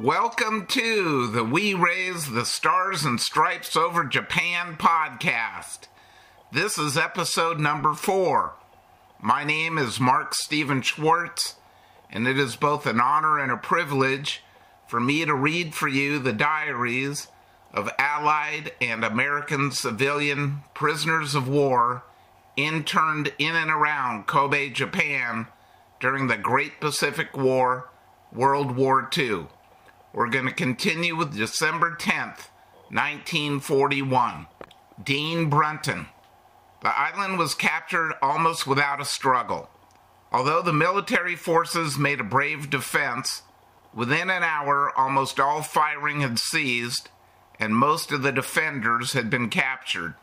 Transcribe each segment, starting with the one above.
Welcome to the We Raise the Stars and Stripes Over Japan podcast. This is episode number four. My name is Mark Stephen Schwartz, and it is both an honor and a privilege for me to read for you the diaries of Allied and American civilian prisoners of war interned in and around Kobe, Japan during the Great Pacific War, World War II. We're going to continue with December 10th, 1941. Dean Brunton. The island was captured almost without a struggle. Although the military forces made a brave defense, within an hour almost all firing had ceased and most of the defenders had been captured.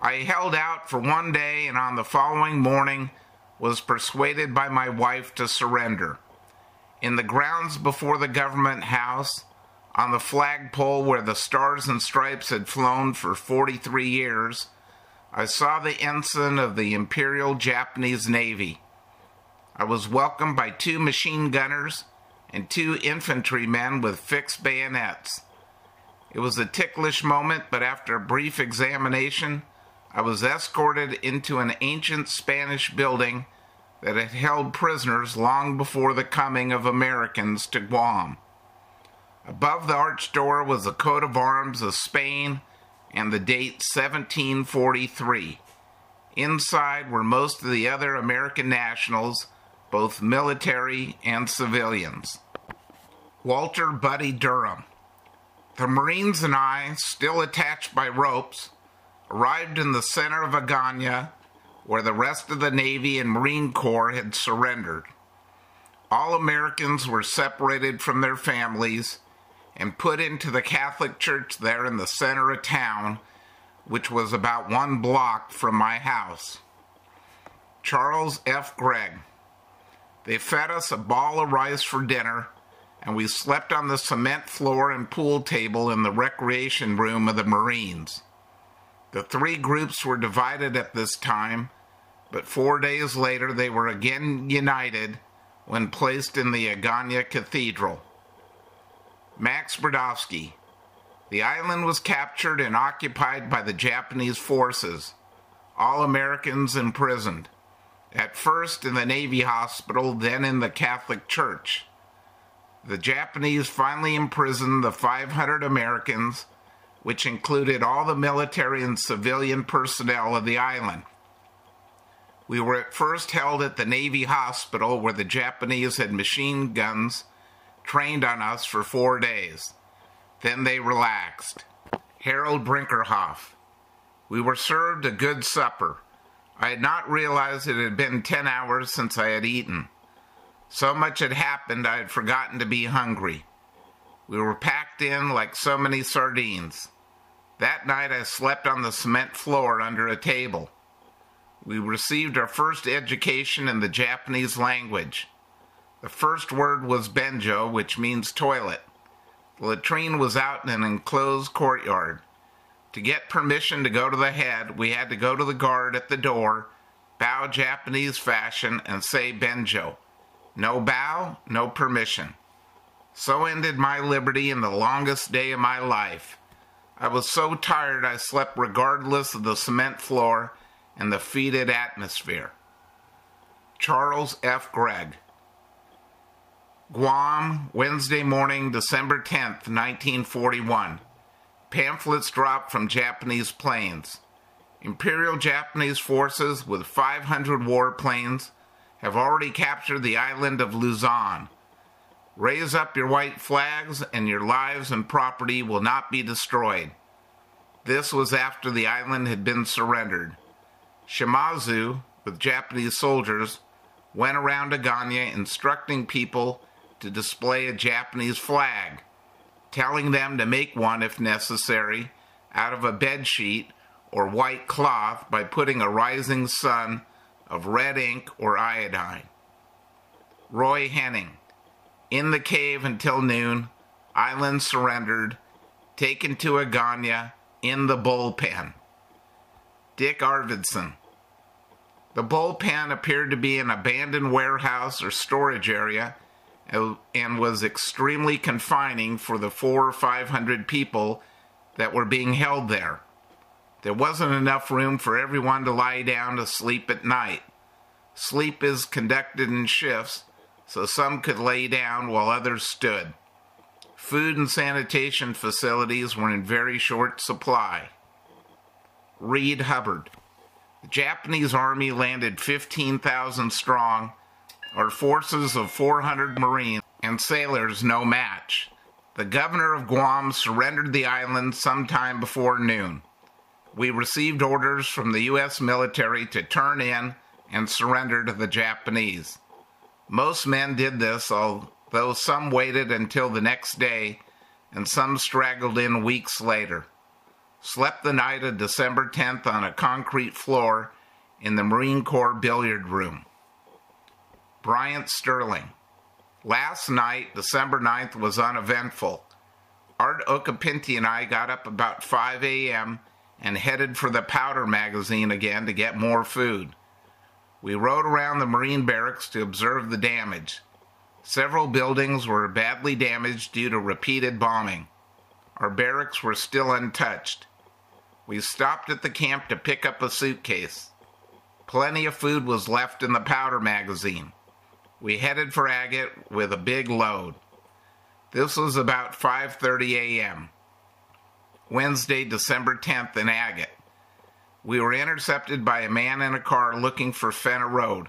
I held out for one day and on the following morning was persuaded by my wife to surrender in the grounds before the government house, on the flagpole where the Stars and Stripes had flown for 43 years, I saw the ensign of the Imperial Japanese Navy. I was welcomed by two machine gunners and two infantrymen with fixed bayonets. It was a ticklish moment, but after a brief examination, I was escorted into an ancient Spanish building that had held prisoners long before the coming of Americans to Guam. Above the arched door was the coat of arms of Spain and the date 1743. Inside were most of the other American nationals, both military and civilians. Walter Buddy Durham. The Marines and I, still attached by ropes, arrived in the center of Agana where the rest of the Navy and Marine Corps had surrendered. All Americans were separated from their families and put into the Catholic Church there in the center of town, which was about one block from my house. Charles F. Gregg. They fed us a ball of rice for dinner, and we slept on the cement floor and pool table in the recreation room of the Marines. The three groups were divided at this time, but four days later they were again united when placed in the Agana Cathedral. Max Brodowski. The island was captured and occupied by the Japanese forces, all Americans imprisoned, at first in the Navy Hospital, then in the Catholic Church. The Japanese finally imprisoned the 500 Americans which included all the military and civilian personnel of the island. We were at first held at the Navy Hospital where the Japanese had machine guns trained on us for four days. Then they relaxed. Harold Brinkerhoff. We were served a good supper. I had not realized it had been ten hours since I had eaten. So much had happened I had forgotten to be hungry. We were packed in like so many sardines. That night I slept on the cement floor under a table. We received our first education in the Japanese language. The first word was benjo, which means toilet. The latrine was out in an enclosed courtyard. To get permission to go to the head, we had to go to the guard at the door, bow Japanese fashion, and say benjo. No bow, no permission. So ended my liberty in the longest day of my life. I was so tired I slept regardless of the cement floor and the fetid atmosphere. Charles F. Gregg. Guam, Wednesday morning, December 10th, 1941. Pamphlets dropped from Japanese planes. Imperial Japanese forces with 500 warplanes have already captured the island of Luzon Raise up your white flags, and your lives and property will not be destroyed. This was after the island had been surrendered. Shimazu, with Japanese soldiers, went around Agana instructing people to display a Japanese flag, telling them to make one if necessary out of a bed sheet or white cloth by putting a rising sun of red ink or iodine. Roy Henning in the cave until noon, island surrendered, taken to Agana in the bullpen. Dick Arvidson. The bullpen appeared to be an abandoned warehouse or storage area uh, and was extremely confining for the four or five hundred people that were being held there. There wasn't enough room for everyone to lie down to sleep at night. Sleep is conducted in shifts, so some could lay down while others stood. Food and sanitation facilities were in very short supply. Reed Hubbard. The Japanese Army landed 15,000 strong, or forces of 400 Marines and sailors no match. The governor of Guam surrendered the island sometime before noon. We received orders from the U.S. military to turn in and surrender to the Japanese. Most men did this, although some waited until the next day and some straggled in weeks later slept the night of December 10th on a concrete floor in the Marine Corps billiard room. Bryant Sterling. Last night, December 9th, was uneventful. Art Occhipinti and I got up about 5 a.m. and headed for the powder magazine again to get more food. We rode around the Marine barracks to observe the damage. Several buildings were badly damaged due to repeated bombing. Our barracks were still untouched. We stopped at the camp to pick up a suitcase. Plenty of food was left in the powder magazine. We headed for Agat with a big load. This was about 5:30 a.m. Wednesday, December 10th in Agat. We were intercepted by a man in a car looking for Fena Road.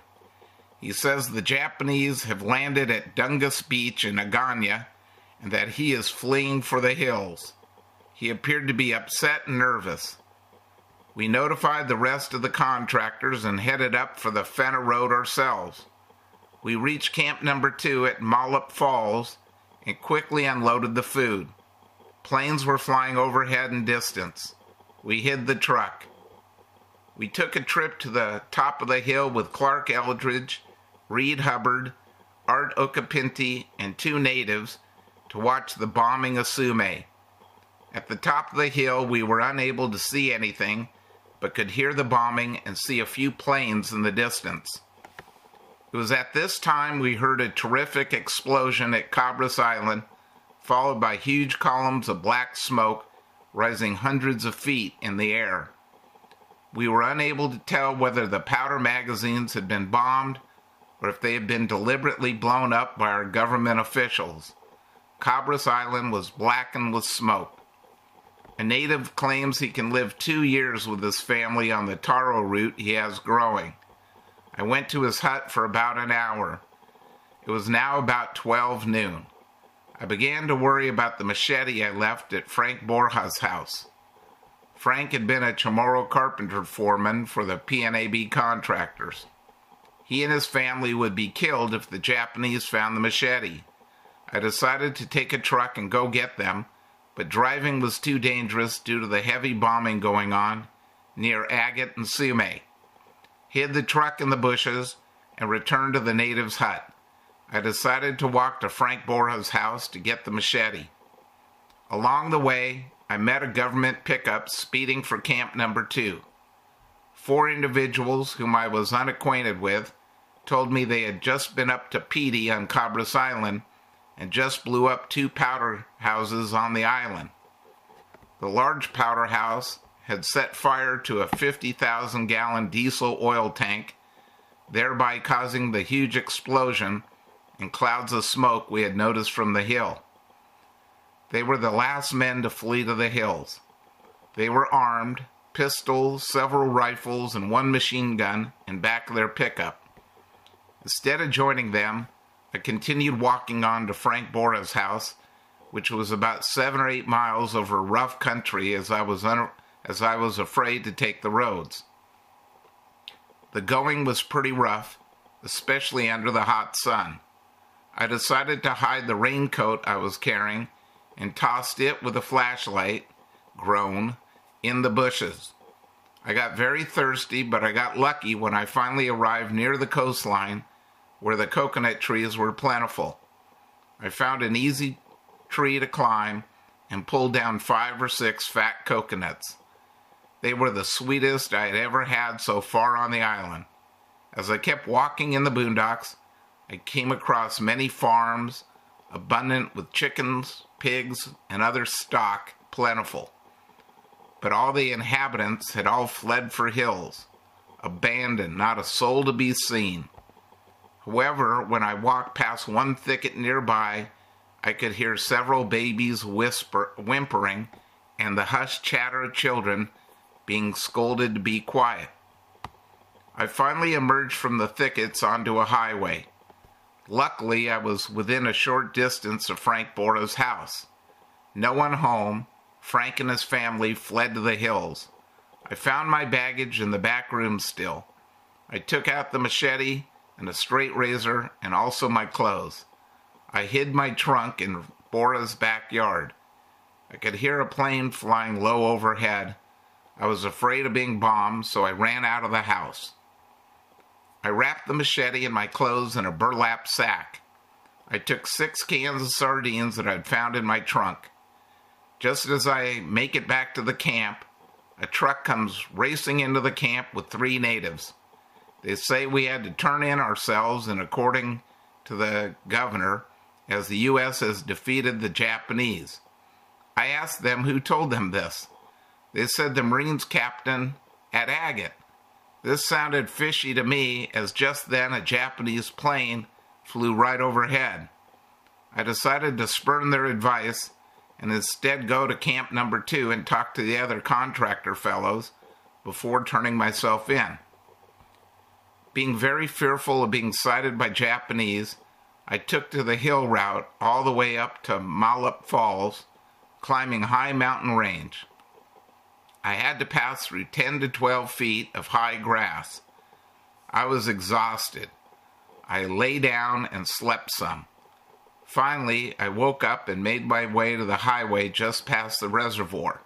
He says the Japanese have landed at Dungcas Beach in Agana and that he is fleeing for the hills. He appeared to be upset and nervous. We notified the rest of the contractors and headed up for the Fena Road ourselves. We reached camp number two at Mollop Falls and quickly unloaded the food. Planes were flying overhead in distance. We hid the truck. We took a trip to the top of the hill with Clark Eldridge, Reed Hubbard, Art Occhipinti, and two natives to watch the bombing of Sumay. At the top of the hill, we were unable to see anything, but could hear the bombing and see a few planes in the distance. It was at this time we heard a terrific explosion at Cabras Island, followed by huge columns of black smoke rising hundreds of feet in the air. We were unable to tell whether the powder magazines had been bombed or if they had been deliberately blown up by our government officials. Cabras Island was blackened with smoke. A native claims he can live two years with his family on the taro root he has growing. I went to his hut for about an hour. It was now about 12 noon. I began to worry about the machete I left at Frank Borja's house. Frank had been a Chamorro carpenter foreman for the PNAB contractors. He and his family would be killed if the Japanese found the machete. I decided to take a truck and go get them but driving was too dangerous due to the heavy bombing going on near Agat and Sumay. Hid the truck in the bushes and returned to the native's hut. I decided to walk to Frank Borja's house to get the machete. Along the way, I met a government pickup speeding for camp number two. Four individuals whom I was unacquainted with told me they had just been up to Piti on Cabras Island and just blew up two powder houses on the island. The large powder house had set fire to a 50,000 gallon diesel oil tank, thereby causing the huge explosion and clouds of smoke we had noticed from the hill. They were the last men to flee to the hills. They were armed, pistols, several rifles, and one machine gun in back of their pickup. Instead of joining them, I continued walking on to Frank Borja's house, which was about seven or eight miles over rough country as I was un- as I was afraid to take the roads. The going was pretty rough, especially under the hot sun. I decided to hide the raincoat I was carrying and tossed it with a flashlight, grown, in the bushes. I got very thirsty, but I got lucky when I finally arrived near the coastline where the coconut trees were plentiful. I found an easy tree to climb and pulled down five or six fat coconuts. They were the sweetest I had ever had so far on the island. As I kept walking in the boondocks, I came across many farms abundant with chickens, pigs, and other stock plentiful. But all the inhabitants had all fled for hills, abandoned, not a soul to be seen. However, when I walked past one thicket nearby, I could hear several babies whisper, whimpering and the hushed chatter of children being scolded to be quiet. I finally emerged from the thickets onto a highway. Luckily, I was within a short distance of Frank Borja's house. No one home. Frank and his family fled to the hills. I found my baggage in the back room still. I took out the machete and a straight razor and also my clothes. I hid my trunk in Borja's backyard. I could hear a plane flying low overhead. I was afraid of being bombed, so I ran out of the house. I wrapped the machete and my clothes in a burlap sack. I took six cans of sardines that I'd found in my trunk. Just as I make it back to the camp, a truck comes racing into the camp with three natives. They say we had to turn in ourselves, and according to the governor, as the U.S. has defeated the Japanese. I asked them who told them this. They said the Marines captain at Agat. This sounded fishy to me as just then a Japanese plane flew right overhead. I decided to spurn their advice and instead go to camp number two and talk to the other contractor fellows before turning myself in. Being very fearful of being sighted by Japanese, I took to the hill route all the way up to Mollop Falls, climbing high mountain range. I had to pass through 10 to 12 feet of high grass. I was exhausted. I lay down and slept some. Finally, I woke up and made my way to the highway just past the reservoir.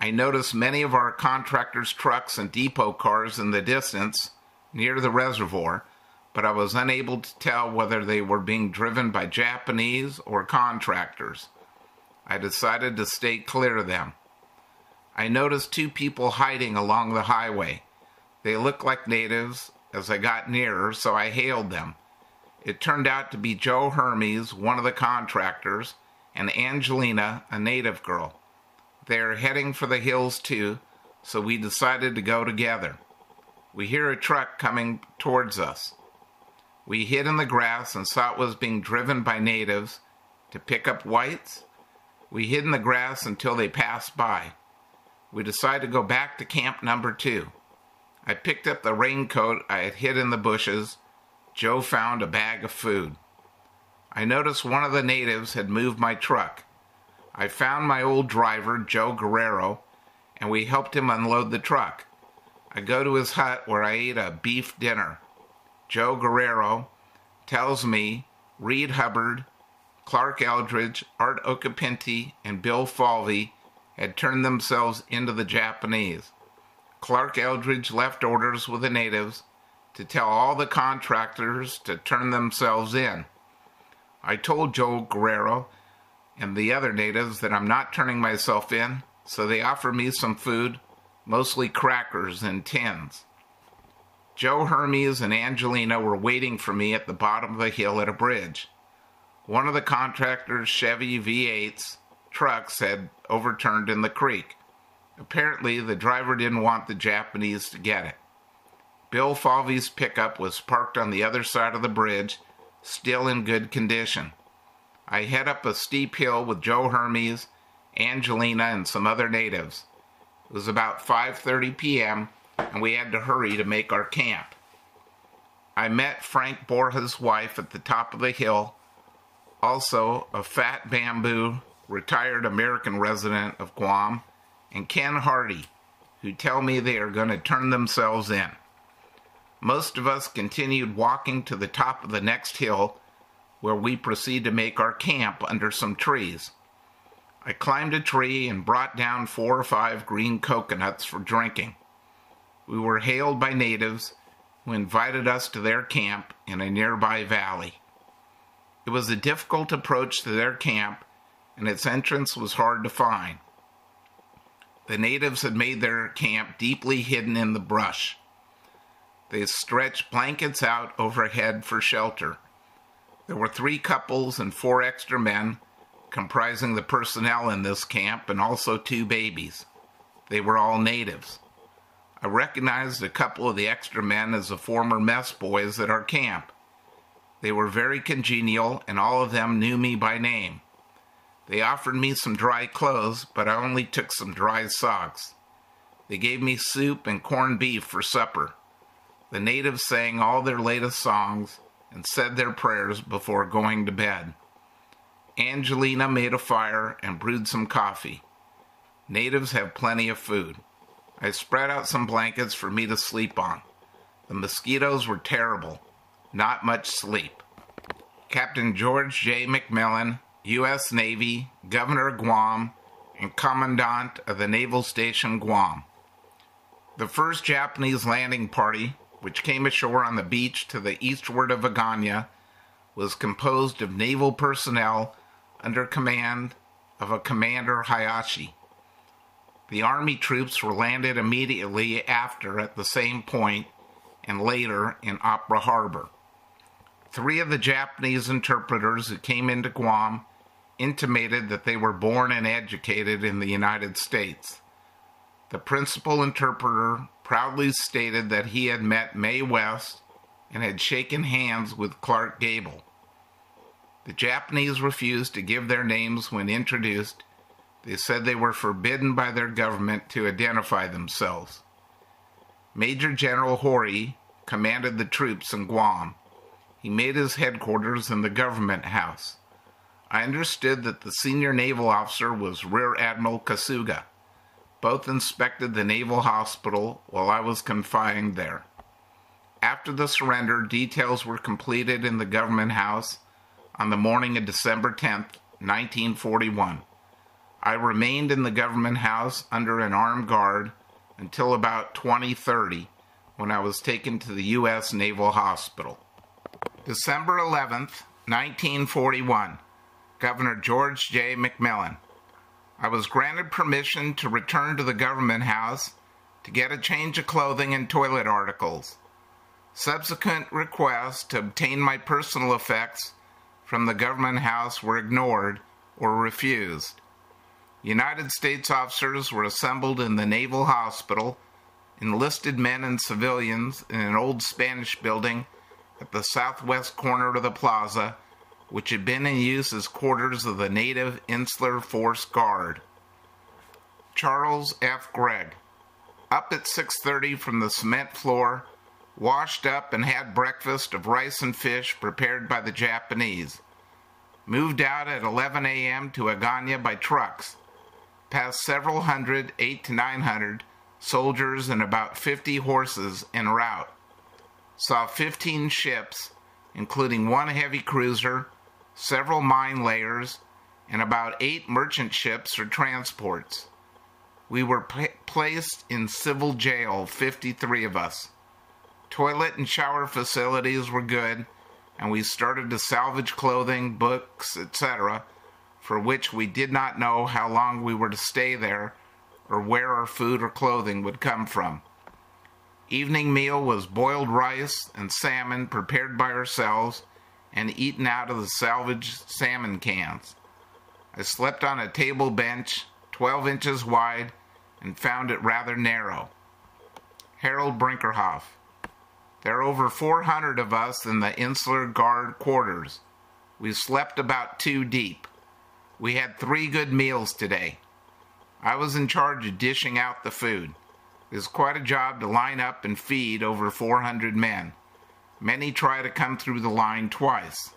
I noticed many of our contractors' trucks and depot cars in the distance near the reservoir but I was unable to tell whether they were being driven by Japanese or contractors. I decided to stay clear of them. I noticed two people hiding along the highway. They looked like natives as I got nearer, so I hailed them. It turned out to be Joe Hermes, one of the contractors, and Angelina, a native girl. They are heading for the hills too, so we decided to go together. We hear a truck coming towards us. We hid in the grass and saw it was being driven by natives to pick up whites. We hid in the grass until they passed by. We decided to go back to camp number two. I picked up the raincoat I had hid in the bushes. Joe found a bag of food. I noticed one of the natives had moved my truck. I found my old driver, Joe Guerrero, and we helped him unload the truck. I go to his hut where I ate a beef dinner. Joe Guerrero, tells me Reed Hubbard, Clark Eldridge, Art Occhipinti, and Bill Falvey had turned themselves into the Japanese. Clark Eldridge left orders with the natives to tell all the contractors to turn themselves in. I told Joe Guerrero and the other natives that I'm not turning myself in, so they offered me some food, mostly crackers in tins. Joe Hermes and Angelina were waiting for me at the bottom of the hill at a bridge. One of the contractor's Chevy V8s trucks had overturned in the creek. Apparently, the driver didn't want the Japanese to get it. Bill Falvey's pickup was parked on the other side of the bridge, still in good condition. I head up a steep hill with Joe Hermes, Angelina, and some other natives. It was about 5:30 p.m and we had to hurry to make our camp. I met Frank Borja's wife at the top of the hill, also a fat bamboo retired American resident of Guam, and Ken Hardy, who tell me they are going to turn themselves in. Most of us continued walking to the top of the next hill, where we proceed to make our camp under some trees. I climbed a tree and brought down four or five green coconuts for drinking we were hailed by natives who invited us to their camp in a nearby valley. It was a difficult approach to their camp, and its entrance was hard to find. The natives had made their camp deeply hidden in the brush. They stretched blankets out overhead for shelter. There were three couples and four extra men comprising the personnel in this camp and also two babies. They were all natives. I recognized a couple of the extra men as the former mess boys at our camp. They were very congenial, and all of them knew me by name. They offered me some dry clothes, but I only took some dry socks. They gave me soup and corned beef for supper. The natives sang all their latest songs and said their prayers before going to bed. Angelina made a fire and brewed some coffee. Natives have plenty of food. I spread out some blankets for me to sleep on. The mosquitoes were terrible. Not much sleep. Captain George J. McMillan, U.S. Navy, Governor of Guam, and Commandant of the Naval Station Guam. The first Japanese landing party, which came ashore on the beach to the eastward of Agana, was composed of naval personnel under command of a Commander Hayashi. The Army troops were landed immediately after at the same point and later in Apra Harbor. Three of the Japanese interpreters who came into Guam intimated that they were born and educated in the United States. The principal interpreter proudly stated that he had met Mae West and had shaken hands with Clark Gable. The Japanese refused to give their names when introduced. They said they were forbidden by their government to identify themselves. Major General Hori commanded the troops in Guam. He made his headquarters in the government house. I understood that the senior naval officer was Rear Admiral Kasuga. Both inspected the naval hospital while I was confined there. After the surrender, details were completed in the government house on the morning of December 10, 1941. I remained in the government house under an armed guard until about 2030 when I was taken to the U.S. Naval Hospital. December 11, 1941. Governor George J. McMillan. I was granted permission to return to the government house to get a change of clothing and toilet articles. Subsequent requests to obtain my personal effects from the government house were ignored or refused. United States officers were assembled in the Naval Hospital, enlisted men and civilians in an old Spanish building at the southwest corner of the plaza, which had been in use as quarters of the Native Insular Force Guard. Charles F. Gregg, up at 6:30 from the cement floor washed up and had breakfast of rice and fish prepared by the Japanese. Moved out at 11 a.m. to Agana by trucks. Passed several hundred, eight to nine hundred, soldiers and about 50 horses en route. Saw 15 ships, including one heavy cruiser, several mine layers, and about eight merchant ships or transports. We were p- placed in civil jail, 53 of us. Toilet and shower facilities were good, and we started to salvage clothing, books, etc., for which we did not know how long we were to stay there or where our food or clothing would come from. Evening meal was boiled rice and salmon prepared by ourselves and eaten out of the salvaged salmon cans. I slept on a table bench 12 inches wide and found it rather narrow. Harold Brinkerhoff. There are over 400 of us in the Insular Guard quarters. We slept about two deep. We had three good meals today. I was in charge of dishing out the food. It is quite a job to line up and feed over 400 men. Many try to come through the line twice.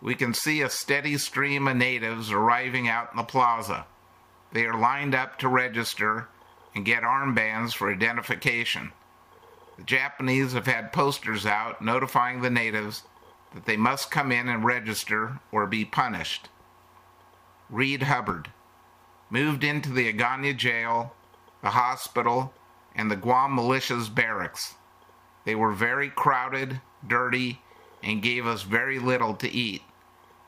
We can see a steady stream of natives arriving out in the plaza. They are lined up to register and get armbands for identification. The Japanese have had posters out notifying the natives that they must come in and register or be punished. Reed Hubbard moved into the Agana jail, the hospital, and the Guam militia's barracks. They were very crowded, dirty, and gave us very little to eat.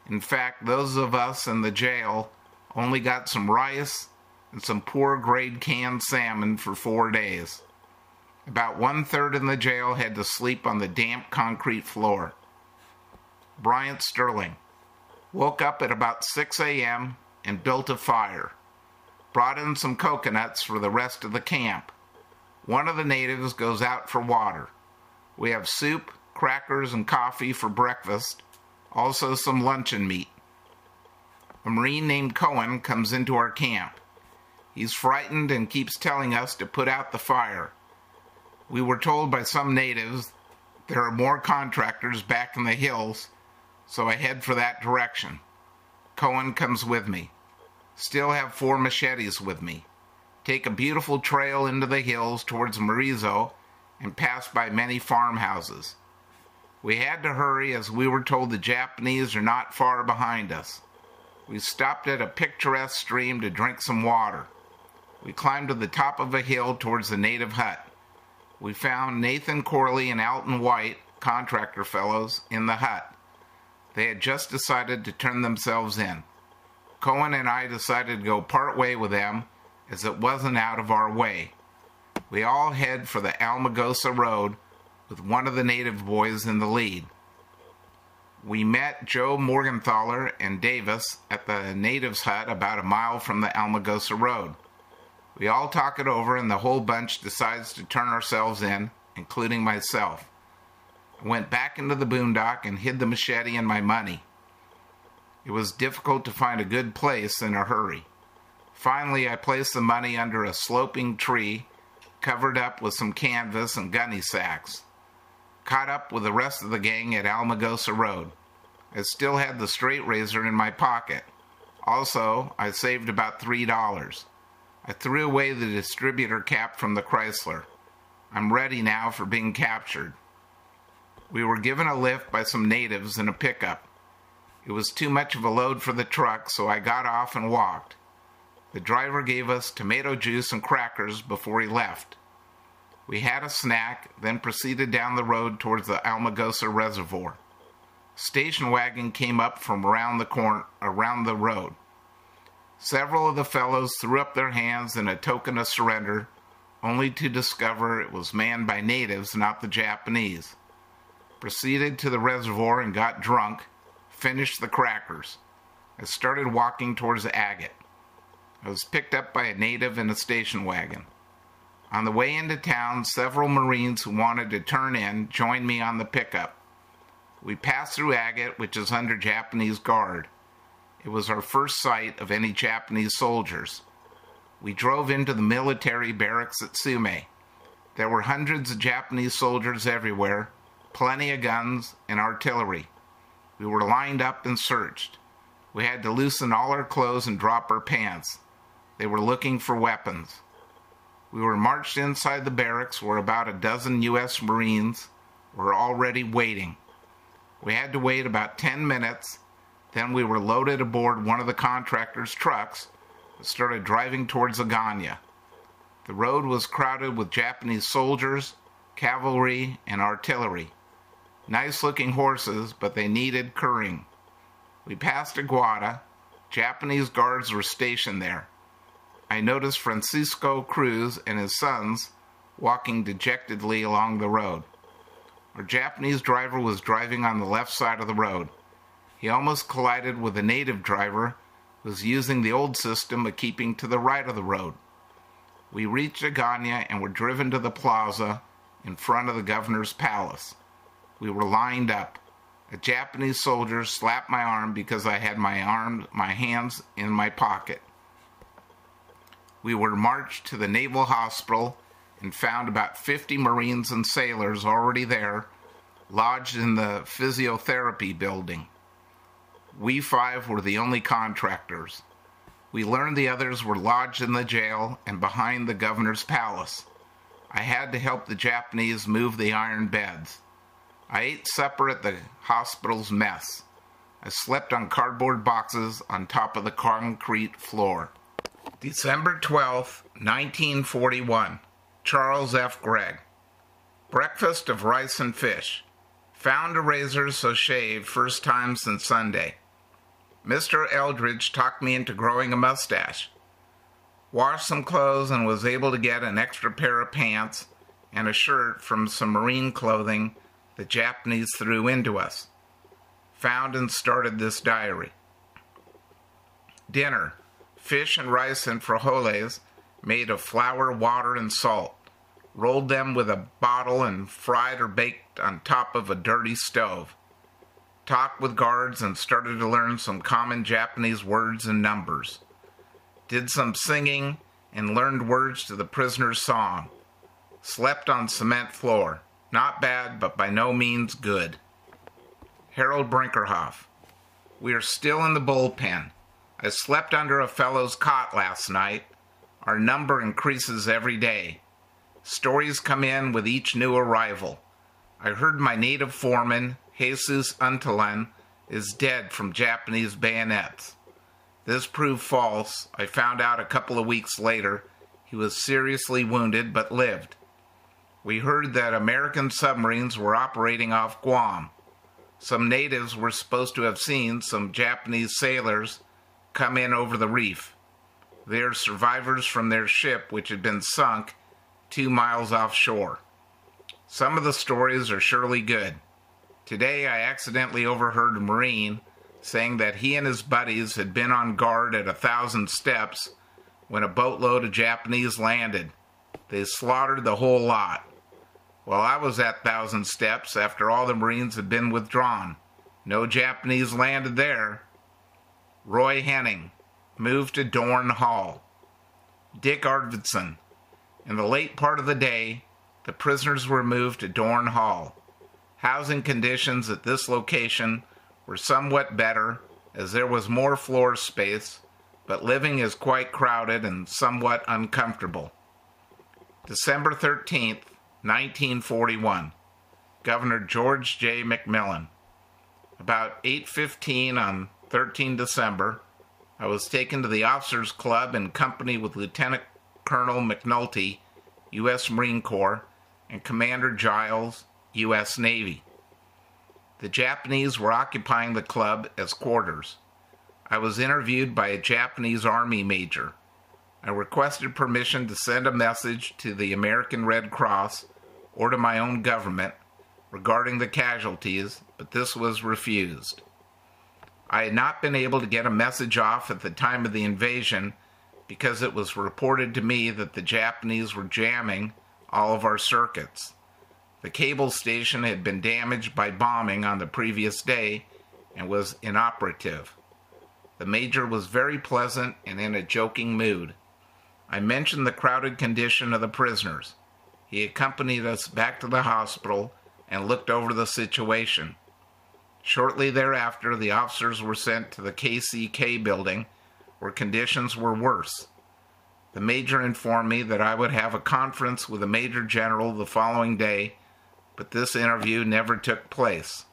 In fact, those of us in the jail only got some rice and some poor grade canned salmon for four days. About one third in the jail had to sleep on the damp concrete floor. Bryant Sterling. Woke up at about 6 a.m. and built a fire. Brought in some coconuts for the rest of the camp. One of the natives goes out for water. We have soup, crackers, and coffee for breakfast, also some luncheon meat. A Marine named Cohen comes into our camp. He's frightened and keeps telling us to put out the fire. We were told by some natives there are more contractors back in the hills, so I head for that direction. Cohen comes with me. Still have four machetes with me. Take a beautiful trail into the hills towards Merizo and passed by many farmhouses. We had to hurry as we were told the Japanese are not far behind us. We stopped at a picturesque stream to drink some water. We climbed to the top of a hill towards the native hut. We found Nathan Corley and Alton White, contractor fellows, in the hut. They had just decided to turn themselves in. Cohen and I decided to go part way with them as it wasn't out of our way. We all head for the Almagosa Road with one of the native boys in the lead. We met Joe Morgenthaler and Davis at the natives' hut about a mile from the Almagosa Road. We all talk it over, and the whole bunch decides to turn ourselves in, including myself. I went back into the boondock and hid the machete and my money. It was difficult to find a good place in a hurry. Finally, I placed the money under a sloping tree, covered up with some canvas and gunny sacks. Caught up with the rest of the gang at Almagosa Road. I still had the straight razor in my pocket. Also, I saved about three dollars. I threw away the distributor cap from the Chrysler. I'm ready now for being captured. We were given a lift by some natives in a pickup. It was too much of a load for the truck, so I got off and walked. The driver gave us tomato juice and crackers before he left. We had a snack, then proceeded down the road towards the Almagosa Reservoir. Station wagon came up from around the corner around the road. Several of the fellows threw up their hands in a token of surrender, only to discover it was manned by natives, not the Japanese. Proceeded to the reservoir and got drunk, finished the crackers. Started walking towards the Agat. I was picked up by a native in a station wagon. On the way into town, several Marines who wanted to turn in joined me on the pickup. We passed through Agat, which is under Japanese guard. It was our first sight of any Japanese soldiers. We drove into the military barracks at Sumay. There were hundreds of Japanese soldiers everywhere, plenty of guns and artillery. We were lined up and searched. We had to loosen all our clothes and drop our pants. They were looking for weapons. We were marched inside the barracks where about a dozen U.S. Marines were already waiting. We had to wait about 10 minutes then we were loaded aboard one of the contractor's trucks and started driving towards Agana. The road was crowded with Japanese soldiers, cavalry, and artillery. Nice looking horses, but they needed currying. We passed Aguada. Japanese guards were stationed there. I noticed Francisco Cruz and his sons walking dejectedly along the road. Our Japanese driver was driving on the left side of the road. He almost collided with a native driver who was using the old system of keeping to the right of the road. We reached Agana and were driven to the plaza in front of the governor's palace. We were lined up. A Japanese soldier slapped my arm because I had my arms, my hands in my pocket. We were marched to the Naval Hospital and found about 50 Marines and sailors already there, lodged in the physiotherapy building. We five were the only contractors. We learned the others were lodged in the jail and behind the governor's palace. I had to help the Japanese move the iron beds. I ate supper at the hospital's mess. I slept on cardboard boxes on top of the concrete floor. December 12, 1941. Charles F. Gregg. Breakfast of rice and fish. Found a razor so shaved first time since Sunday. Mr. Eldridge talked me into growing a mustache. Washed some clothes and was able to get an extra pair of pants and a shirt from some marine clothing the Japanese threw into us. found and started this diary. Dinner fish and rice and frijoles made of flour, water, and salt. Rolled them with a bottle and fried or baked on top of a dirty stove. Talked with guards and started to learn some common Japanese words and numbers. Did some singing and learned words to the prisoner's song. Slept on cement floor. Not bad, but by no means good. Harold Brinkerhoff. We are still in the bullpen. I slept under a fellow's cot last night. Our number increases every day. Stories come in with each new arrival. I heard my native foreman, Jesus Untalan, is dead from Japanese bayonets. This proved false. I found out a couple of weeks later he was seriously wounded but lived. We heard that American submarines were operating off Guam. Some natives were supposed to have seen some Japanese sailors come in over the reef. They are survivors from their ship, which had been sunk two miles offshore. Some of the stories are surely good. Today, I accidentally overheard a Marine saying that he and his buddies had been on guard at a thousand steps when a boatload of Japanese landed. They slaughtered the whole lot. Well, I was at Thousand Steps after all the Marines had been withdrawn. No Japanese landed there. Roy Henning moved to Dorn Hall. Dick Arvidson. In the late part of the day, the prisoners were moved to Dorn Hall. Housing conditions at this location were somewhat better as there was more floor space, but living is quite crowded and somewhat uncomfortable. December 13th, 1941. Governor George J. McMillan. About 8:15 on 13 December, I was taken to the officers club in company with Lieutenant Colonel McNulty, U.S. Marine Corps, and Commander Giles, U.S. Navy. The Japanese were occupying the club as quarters. I was interviewed by a Japanese Army major. I requested permission to send a message to the American Red Cross or to my own government regarding the casualties, but this was refused. I had not been able to get a message off at the time of the invasion because it was reported to me that the Japanese were jamming all of our circuits. The cable station had been damaged by bombing on the previous day and was inoperative. The major was very pleasant and in a joking mood. I mentioned the crowded condition of the prisoners. He accompanied us back to the hospital and looked over the situation. Shortly thereafter, the officers were sent to the KCK building where conditions were worse. The major informed me that I would have a conference with the Major General the following day, but this interview never took place.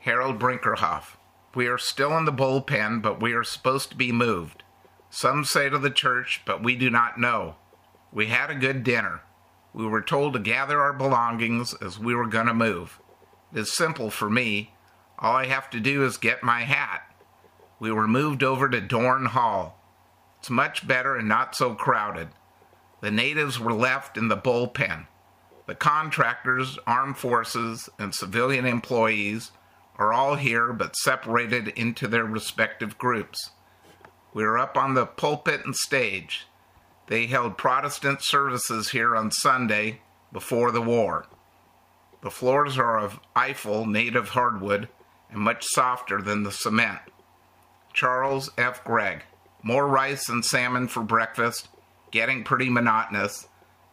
Harold Brinkerhoff. We are still in the bullpen, but we are supposed to be moved. Some say to the church, but we do not know. We had a good dinner. We were told to gather our belongings as we were going to move. Is simple for me. All I have to do is get my hat. We were moved over to Dorn Hall. It's much better and not so crowded. The natives were left in the bullpen. The contractors, armed forces, and civilian employees are all here but separated into their respective groups. We are up on the pulpit and stage. They held Protestant services here on Sunday before the war. The floors are of ifil native hardwood and much softer than the cement. Charles F. Gregg. More rice and salmon for breakfast, getting pretty monotonous.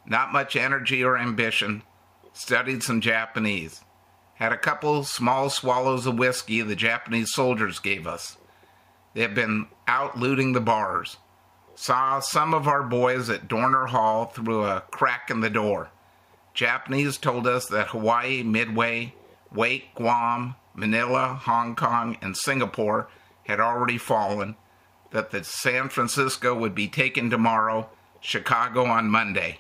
Not much energy or ambition. Studied some Japanese. Had a couple small swallows of whiskey the Japanese soldiers gave us. They have been out looting the bars. Saw some of our boys at Dorner Hall through a crack in the door. Japanese told us that Hawaii, Midway, Wake, Guam, Manila, Hong Kong, and Singapore had already fallen, that the San Francisco would be taken tomorrow, Chicago on Monday.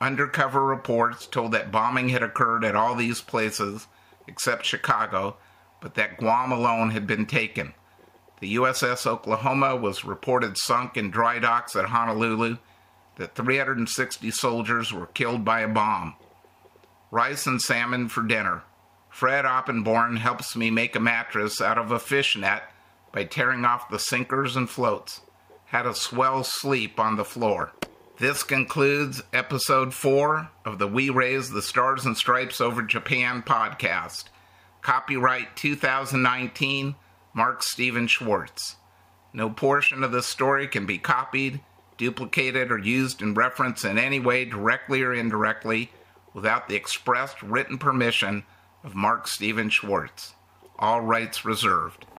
Undercover reports told that bombing had occurred at all these places except Chicago, but that Guam alone had been taken. The USS Oklahoma was reported sunk in dry docks at Honolulu, that 360 soldiers were killed by a bomb. Rice and salmon for dinner. Fred Oppenborn helps me make a mattress out of a fish net by tearing off the sinkers and floats. Had a swell sleep on the floor. This concludes episode four of the We Raise the Stars and Stripes Over Japan podcast. Copyright 2019, Mark Steven Schwartz. No portion of this story can be copied, duplicated, or used in reference in any way, directly or indirectly, without the expressed written permission of Mark Steven Schwartz. All rights reserved.